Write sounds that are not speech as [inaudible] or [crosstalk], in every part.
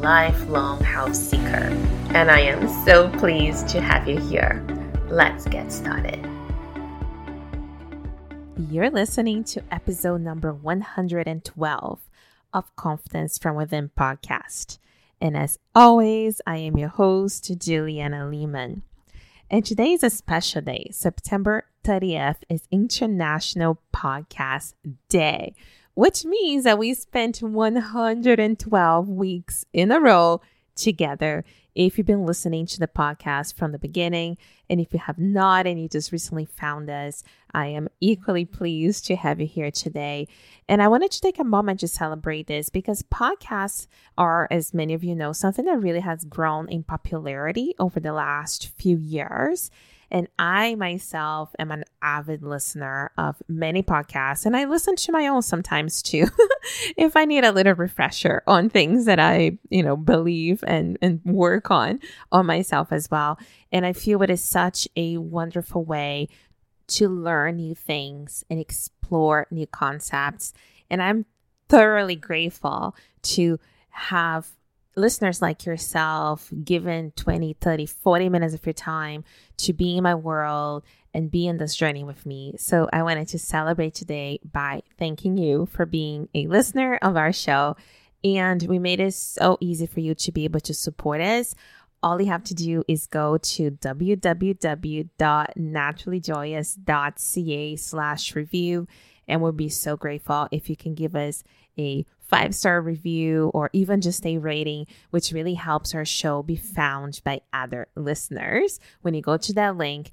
lifelong house seeker. And I am so pleased to have you here. Let's get started. You're listening to episode number 112 of Confidence from Within podcast. And as always, I am your host, Juliana Lehman. And today is a special day. September 30th is International Podcast Day, which means that we spent 112 weeks in a row together. If you've been listening to the podcast from the beginning, and if you have not and you just recently found us, I am equally pleased to have you here today. And I wanted to take a moment to celebrate this because podcasts are, as many of you know, something that really has grown in popularity over the last few years. And I myself am an avid listener of many podcasts, and I listen to my own sometimes too, [laughs] if I need a little refresher on things that I, you know, believe and, and work on on myself as well. And I feel it is such a wonderful way to learn new things and explore new concepts. And I'm thoroughly grateful to have listeners like yourself given 20, 30, 40 minutes of your time to be in my world and be in this journey with me. So I wanted to celebrate today by thanking you for being a listener of our show. And we made it so easy for you to be able to support us. All you have to do is go to www.naturallyjoyous.ca slash review. And we'll be so grateful if you can give us a five star review or even just a rating, which really helps our show be found by other listeners. When you go to that link,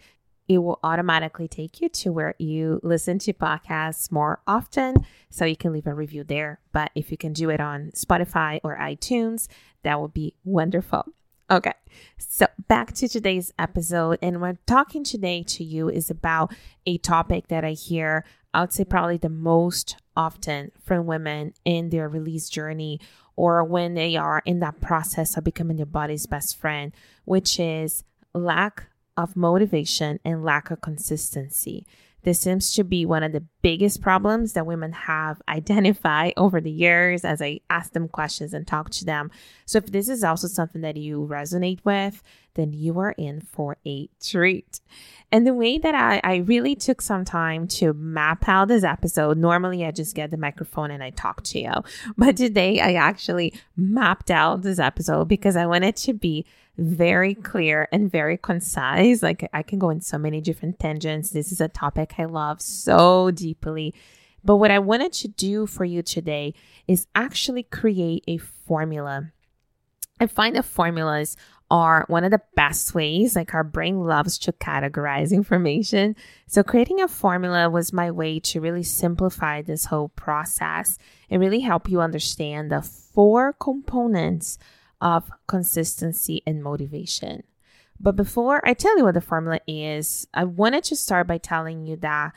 it will automatically take you to where you listen to podcasts more often. So you can leave a review there. But if you can do it on Spotify or iTunes, that would be wonderful. Okay, so back to today's episode. And what I'm talking today to you is about a topic that I hear I would say probably the most often from women in their release journey or when they are in that process of becoming their body's best friend, which is lack of motivation and lack of consistency. This seems to be one of the biggest problems that women have [laughs] identified over the years as I ask them questions and talk to them. So, if this is also something that you resonate with, then you are in for a treat. And the way that I, I really took some time to map out this episode, normally I just get the microphone and I talk to you. [laughs] But today I actually mapped out this episode because I wanted to be very clear and very concise. Like I can go in so many different tangents. This is a topic I love so deeply. But what I wanted to do for you today is actually create a formula. I find that formulas are one of the best ways, like our brain loves to categorize information. So, creating a formula was my way to really simplify this whole process and really help you understand the four components of consistency and motivation. But before I tell you what the formula is, I wanted to start by telling you that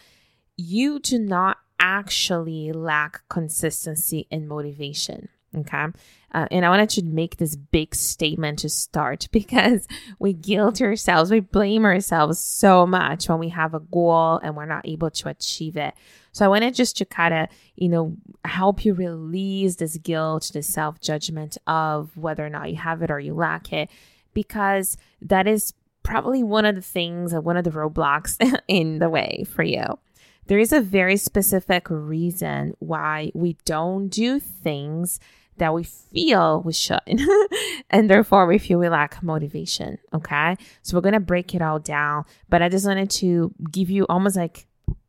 you do not actually lack consistency and motivation. Okay. Uh, and I wanted to make this big statement to start [laughs] because we guilt ourselves, we blame ourselves so much when we have a goal and we're not able to achieve it. So I wanted just to kind of, you know, help you release this guilt, this self judgment of whether or not you have it or you lack it, because that is probably one of the things, one of the roadblocks [laughs] in the way for you. There is a very specific reason why we don't do things that we feel we should. [laughs] and therefore, we feel we lack motivation. Okay. So, we're going to break it all down. But I just wanted to give you almost like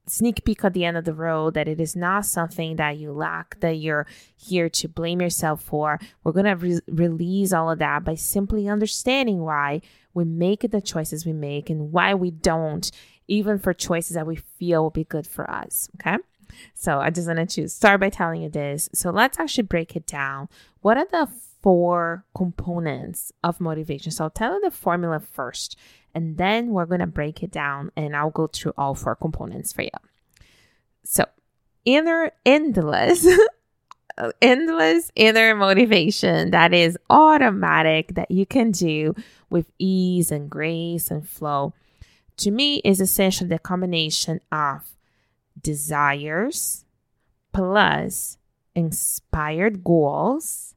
sneak peek at the end of the road that it is not something that you lack that you're here to blame yourself for we're going to re- release all of that by simply understanding why we make the choices we make and why we don't even for choices that we feel will be good for us okay So I just wanted to start by telling you this. So let's actually break it down. What are the four components of motivation? So I'll tell you the formula first, and then we're going to break it down and I'll go through all four components for you. So inner endless [laughs] endless inner motivation that is automatic that you can do with ease and grace and flow to me is essentially the combination of desires plus inspired goals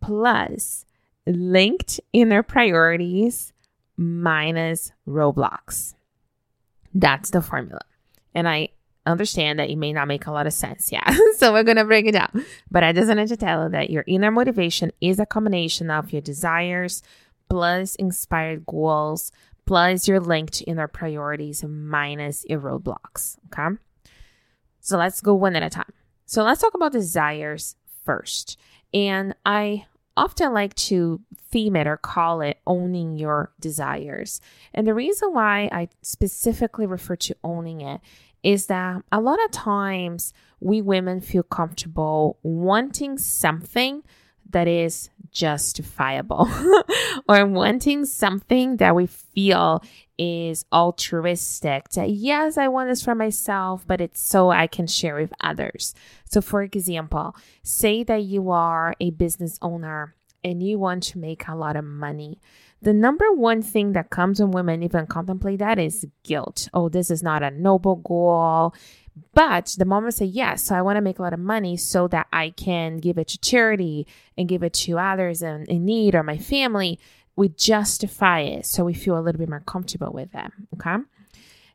plus linked inner priorities minus roadblocks. That's the formula. And I understand that it may not make a lot of sense. Yeah. [laughs] so we're going to break it down. But I just wanted to tell you that your inner motivation is a combination of your desires plus inspired goals plus your linked to inner priorities minus your roadblocks. Okay. So let's go one at a time. So let's talk about desires first. And I often like to theme it or call it owning your desires. And the reason why I specifically refer to owning it is that a lot of times we women feel comfortable wanting something that is justifiable [laughs] or wanting something that we feel is altruistic that yes i want this for myself but it's so i can share with others so for example say that you are a business owner and you want to make a lot of money the number one thing that comes when women even contemplate that is guilt. Oh, this is not a noble goal. But the moment I say yes, so I want to make a lot of money so that I can give it to charity and give it to others in, in need or my family, we justify it so we feel a little bit more comfortable with them. Okay.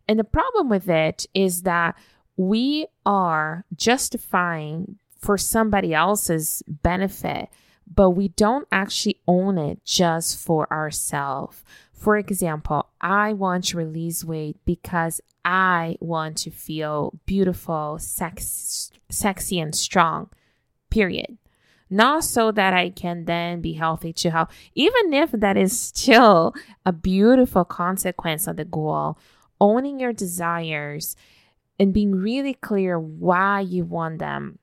And the problem with it is that we are justifying for somebody else's benefit but we don't actually own it just for ourselves. For example, I want to release weight because I want to feel beautiful, sex, sexy, and strong, period. Not so that I can then be healthy to health, even if that is still a beautiful consequence of the goal. Owning your desires and being really clear why you want them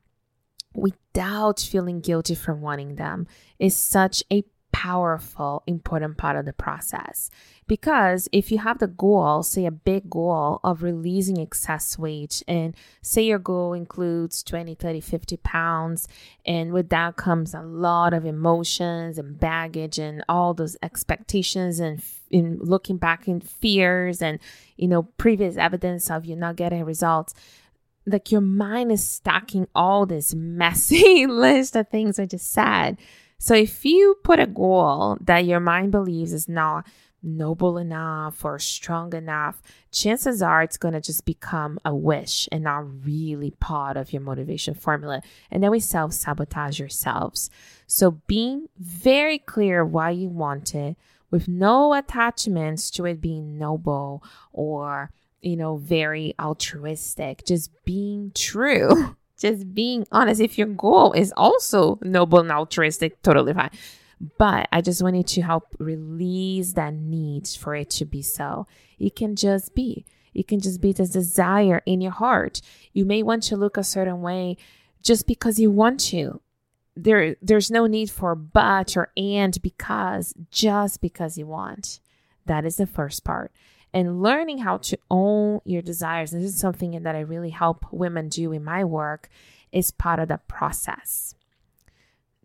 without feeling guilty for wanting them is such a powerful, important part of the process. Because if you have the goal, say a big goal of releasing excess weight, and say your goal includes 20, 30, 50 pounds, and with that comes a lot of emotions and baggage and all those expectations and in looking back in fears and you know previous evidence of you not getting results like your mind is stacking all this messy [laughs] list of things I just said. So if you put a goal that your mind believes is not noble enough or strong enough, chances are it's going to just become a wish and not really part of your motivation formula. And then we self sabotage ourselves. So being very clear why you want it with no attachments to it being noble or you know, very altruistic, just being true, [laughs] just being honest. If your goal is also noble and altruistic, totally fine. But I just wanted to help release that need for it to be so. It can just be. It can just be this desire in your heart. You may want to look a certain way just because you want to. There, there's no need for but or and because, just because you want. That is the first part and learning how to own your desires. This is something that I really help women do in my work is part of the process.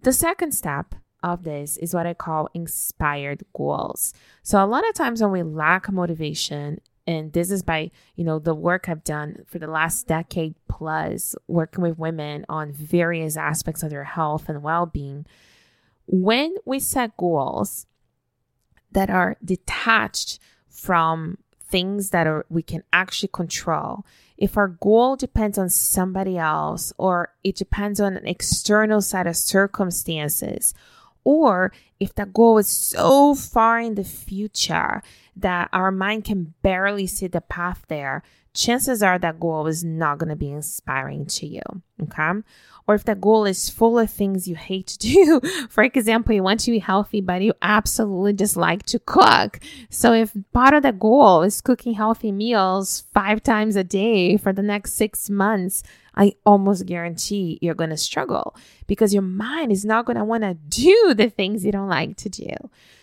The second step of this is what I call inspired goals. So a lot of times when we lack motivation, and this is by, you know, the work I've done for the last decade plus working with women on various aspects of their health and well-being, when we set goals that are detached from things that are we can actually control. If our goal depends on somebody else or it depends on an external set of circumstances or if that goal is so far in the future that our mind can barely see the path there chances are that goal is not going to be inspiring to you okay or if that goal is full of things you hate to do. [laughs] For example, you want to be healthy, but you absolutely dislike to cook. So if part of the goal is cooking healthy meals five times a day for the next six months, I almost guarantee you're going to struggle because your mind is not going to want to do the things you don't like to do.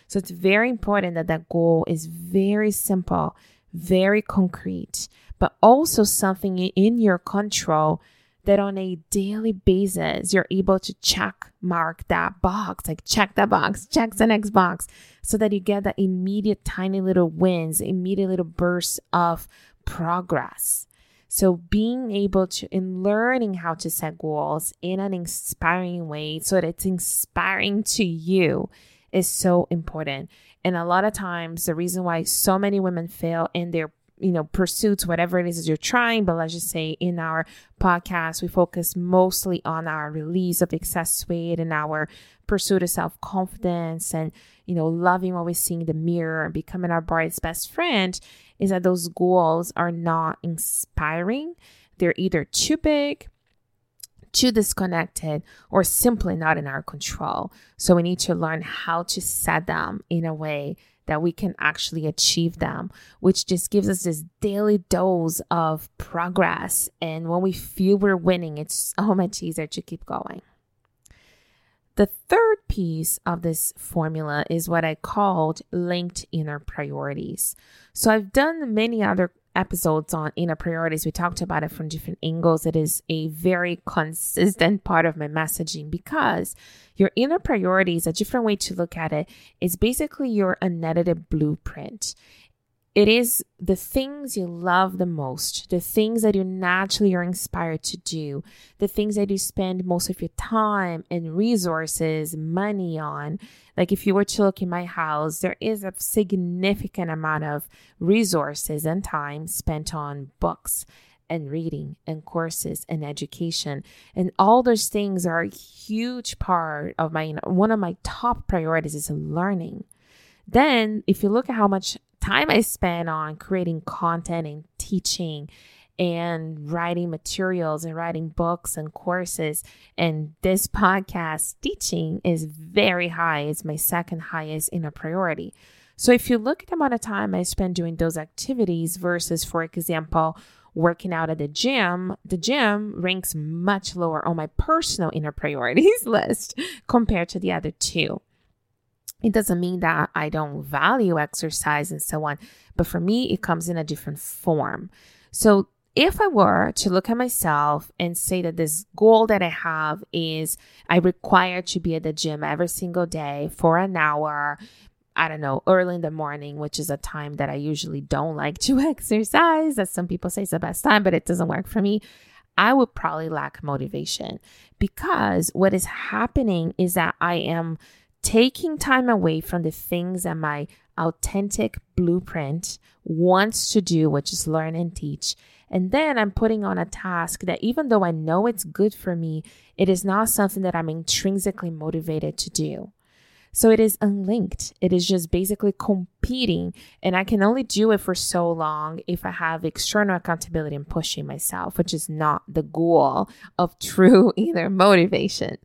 So it's very important that that goal is very simple, very concrete, but also something in your control that on a daily basis you're able to check mark that box like check that box check the next box so that you get that immediate tiny little wins immediate little bursts of progress. So being able to in learning how to set goals in an inspiring way so that it's inspiring to you is so important and a lot of times the reason why so many women fail in their you know, pursuits, whatever it is that you're trying. But let's just say in our podcast, we focus mostly on our release of excess weight and our pursuit of self confidence and, you know, loving what we see in the mirror and becoming our body's best friend. Is that those goals are not inspiring? They're either too big, too disconnected, or simply not in our control. So we need to learn how to set them in a way that we can actually achieve them, which just gives us this daily dose of progress. And when we feel we're winning, it's so much easier to keep going. The third piece of this formula is what I called linked inner priorities. So I've done many other episodes on inner priorities, we talked about it from different angles. It is a very consistent part of my messaging because your inner priorities, a different way to look at it, is basically your unedited blueprint. It is the things you love the most, the things that you naturally are inspired to do, the things that you spend most of your time and resources, money on. Like if you were to look in my house, there is a significant amount of resources and time spent on books and reading and courses and education. And all those things are a huge part of my, one of my top priorities is learning. Then, if you look at how much time I spend on creating content and teaching and writing materials and writing books and courses. And this podcast teaching is very high. It's my second highest inner priority. So if you look at the amount of time I spend doing those activities versus, for example, working out at the gym, the gym ranks much lower on my personal inner priorities [laughs] list compared to the other two. It doesn't mean that I don't value exercise and so on, but for me, it comes in a different form. So, if I were to look at myself and say that this goal that I have is I require to be at the gym every single day for an hour, I don't know, early in the morning, which is a time that I usually don't like to [laughs] exercise. As some people say is the best time, but it doesn't work for me. I would probably lack motivation because what is happening is that I am taking time away from the things that my authentic blueprint wants to do, which is learn and teach. And then I'm putting on a task that even though I know it's good for me, it is not something that I'm intrinsically motivated to do. So it is unlinked. It is just basically competing. And I can only do it for so long if I have external accountability and pushing myself, which is not the goal of true [laughs] either motivation.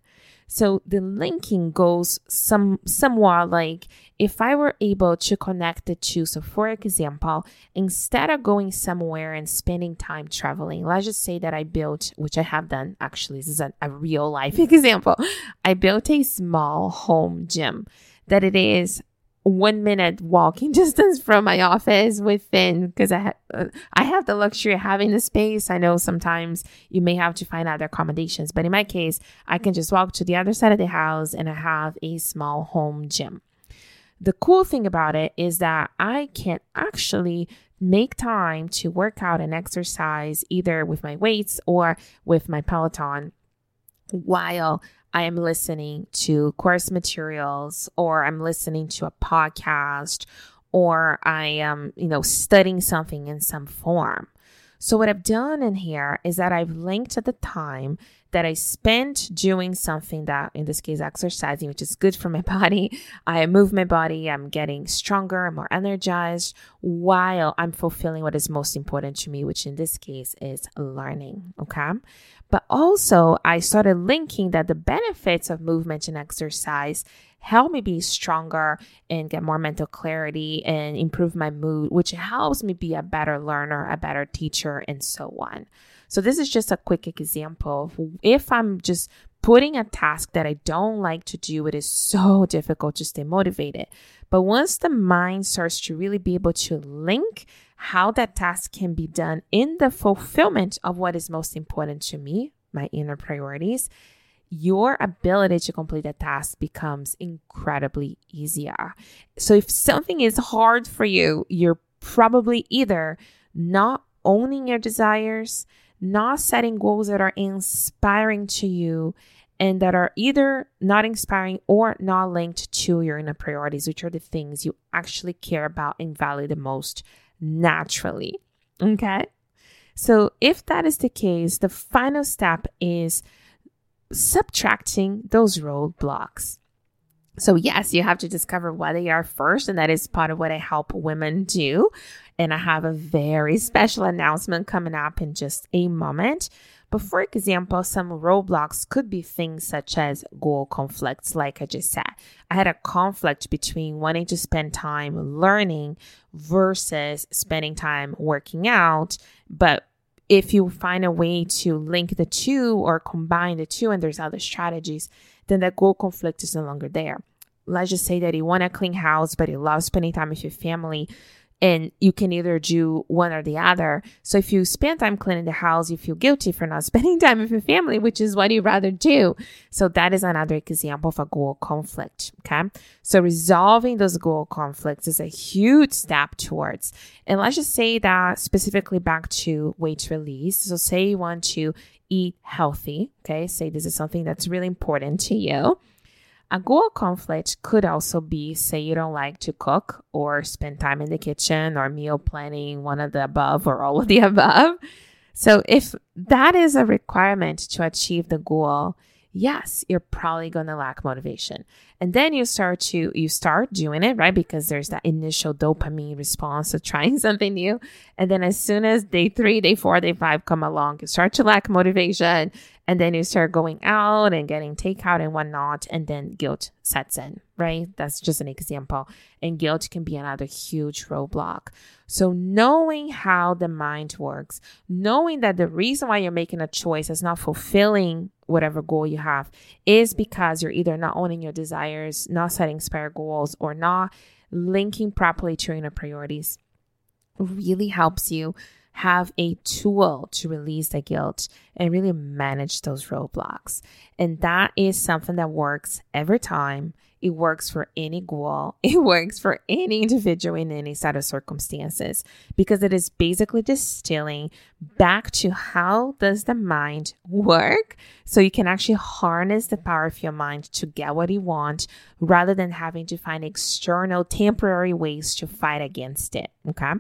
So the linking goes some somewhat like if I were able to connect the two. So for example, instead of going somewhere and spending time traveling, let's just say that I built, which I have done actually, this is a, a real life [laughs] example. I built a small home gym that it is one minute walking [laughs] distance from my office within because I ha- uh, I have the luxury of having the space. I know sometimes you may have to find other accommodations, but in my case, I can just walk to the other side of the house and I have a small home gym. The cool thing about it is that I can actually make time to work out and exercise either with my weights or with my Peloton while I am listening to course materials or I'm listening to a podcast or I am, you know, studying something in some form. So what I've done in here is that I've linked at the time that I spent doing something that, in this case, exercising, which is good for my [laughs] body. I move my body, I'm getting stronger, more energized, while I'm fulfilling what is most important to me, which in this case is learning. Okay. But also, I started linking that the benefits of movement and exercise help me be stronger and get more mental clarity and improve my mood, which helps me be a better learner, a better teacher, and so on. So, this is just a quick example if I'm just putting a task that I don't like to do, it is so [laughs] difficult to stay motivated. But once the mind starts to really be able to link how that task can be done in the fulfillment of what is most important to me, my inner priorities, your ability to complete a task becomes incredibly easier. So if something is hard for you, you're probably either not owning your desires, not setting goals that are inspiring to you, and that are either not inspiring or not linked to your inner priorities, which are the things you actually care about and value the most naturally. Okay. So, if that is the case, the final step is subtracting those roadblocks. So, yes, you have to discover what they are first, and that is part of what I help women do. And I have a very special announcement coming up in just a moment. But for example, some roadblocks could be things such as goal conflicts, like I just said. I had a conflict between wanting to spend time learning versus spending time working out. But if you find a way to link the two or combine the two, and there's other strategies, then that goal conflict is no longer there. Let's just say that you want a clean house, but you love spending time with your family and you can either do one or the other. So if you spend time cleaning the house, you feel guilty for not [laughs] spending time with your family, which is what you'd rather do. So that is another example of a goal conflict. Okay. So resolving those goal conflicts is a huge step towards. And let's just say that specifically back to weight release. So say you want to eat healthy. Okay. Say this is something that's really important to you. A goal conflict could also be say you don't like to cook or spend time in the kitchen or meal planning, one of the above or all of the [laughs] above. So, if that is a requirement to achieve the goal, yes, you're probably going to lack motivation. And then you start to you start doing it, right? Because there's that initial dopamine response of [laughs] trying something new. And then as soon as day 3, day 4, day 5 come along, you start to lack motivation and then you start going out and getting takeout and whatnot, and then guilt sets in, right? That's just an example. And guilt can be another huge roadblock. So, knowing how the mind works, knowing that the reason why you're making a choice is not fulfilling whatever goal you have is because you're either not owning your desires, not setting spare goals, or not linking properly to your inner priorities really helps you have a tool to release the guilt and really manage those roadblocks. And that is something that works every time. It works for any goal. [laughs] It works for any individual in any set of circumstances because it is basically distilling back to how does the mind work so you can actually harness the power of your mind to get what you want rather than having to find external temporary ways to fight against it. Okay.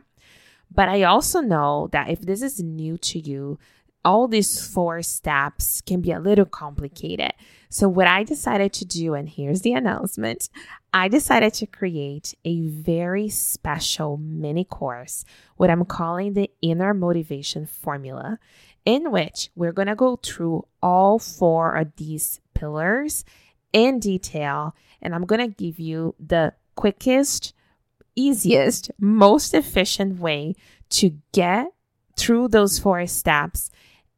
But I also know that if this is new to you, all these four steps can be a little complicated. So, what I decided to do, and here's the announcement I decided to create a very special mini course, what I'm calling the Inner Motivation Formula, in which we're going to go through all four of these pillars in detail. And I'm going to give you the quickest, easiest, most efficient way to get through those four steps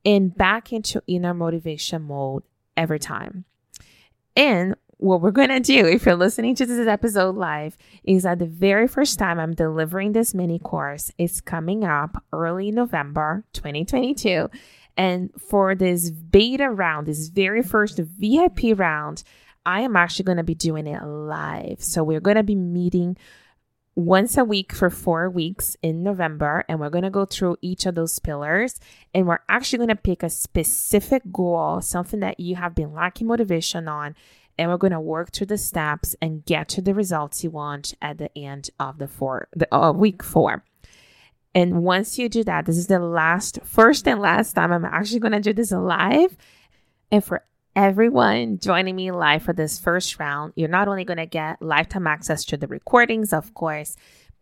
and back into inner motivation mode every time. And what we're going to do, if you're listening to this episode live, is that the very first time I'm delivering this mini course is coming up early November 2022. And for this beta round, this very first VIP round, I am actually going to be doing it live. So we're going to be meeting once a week for four weeks in November, and we're going to go through each of those pillars. And we're actually going to pick a specific goal, something that you have been lacking motivation on, and we're going to work through the steps and get to the results you want at the end of the four, the uh, week four. And once you do that, this is the last, first and last time I'm actually going to do this live. And for everyone joining me live for this first round. You're not only going to get lifetime access to the recordings, of course,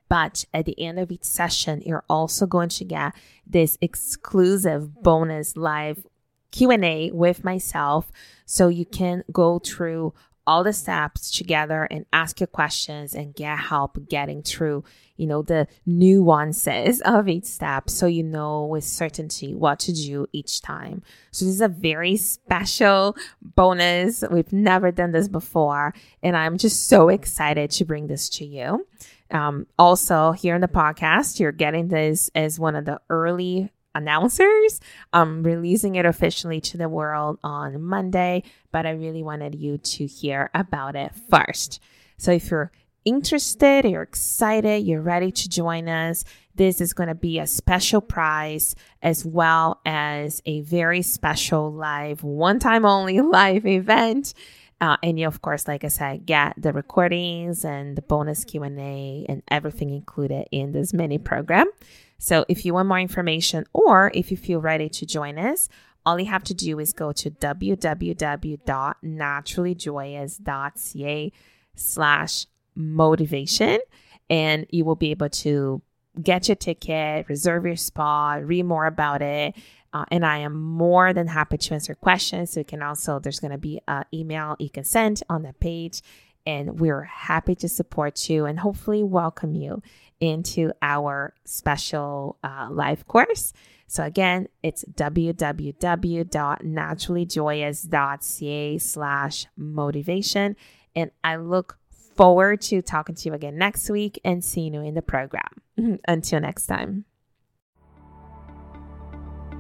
but at the end of each session, you're also going to get this exclusive bonus live Q&A with myself so you can go through all the steps together and ask your questions and get help getting through, you know, the nuances [laughs] of each step so you know with certainty what to do each time. So this is a very special bonus. We've never done this before and I'm just so excited to bring this to you. Um, also, here in the podcast, you're getting this as one of the early announcers. I'm releasing it officially to the world on Monday, but I really wanted you to hear about it first. So if you're interested, you're excited, you're ready to join us, this is going to be a special prize as well as a very special live, one time only [laughs] live event. Uh, and you, of course, like I said, get the recordings and the bonus Q and A and everything included in this mini program. So if you want more information or if you feel ready to join us, all you have to do is go to www.naturallyjoyous.ca slash motivation and you will be able to get your ticket, reserve your spot, read more about it. Uh, and I am more than happy to answer questions. So you can also, there's going to be an email you can send on that page. And we're happy to support you and hopefully welcome you into our special uh, live course. So again, it's www.naturallyjoyous.ca slash motivation. And I look forward to talking to you again next week and seeing you in the program. [laughs] Until next time.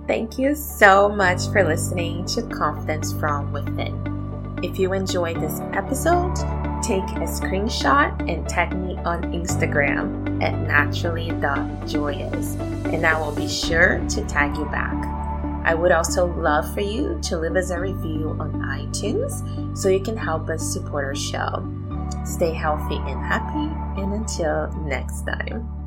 Thank you so much for listening to Confidence from Within. If you enjoyed this episode, take a screenshot and tag me on Instagram at naturally.joyous, and I will be sure to tag you back. I would also love for you to leave us a review on iTunes so you can help us support our show. Stay healthy and happy, and until next time.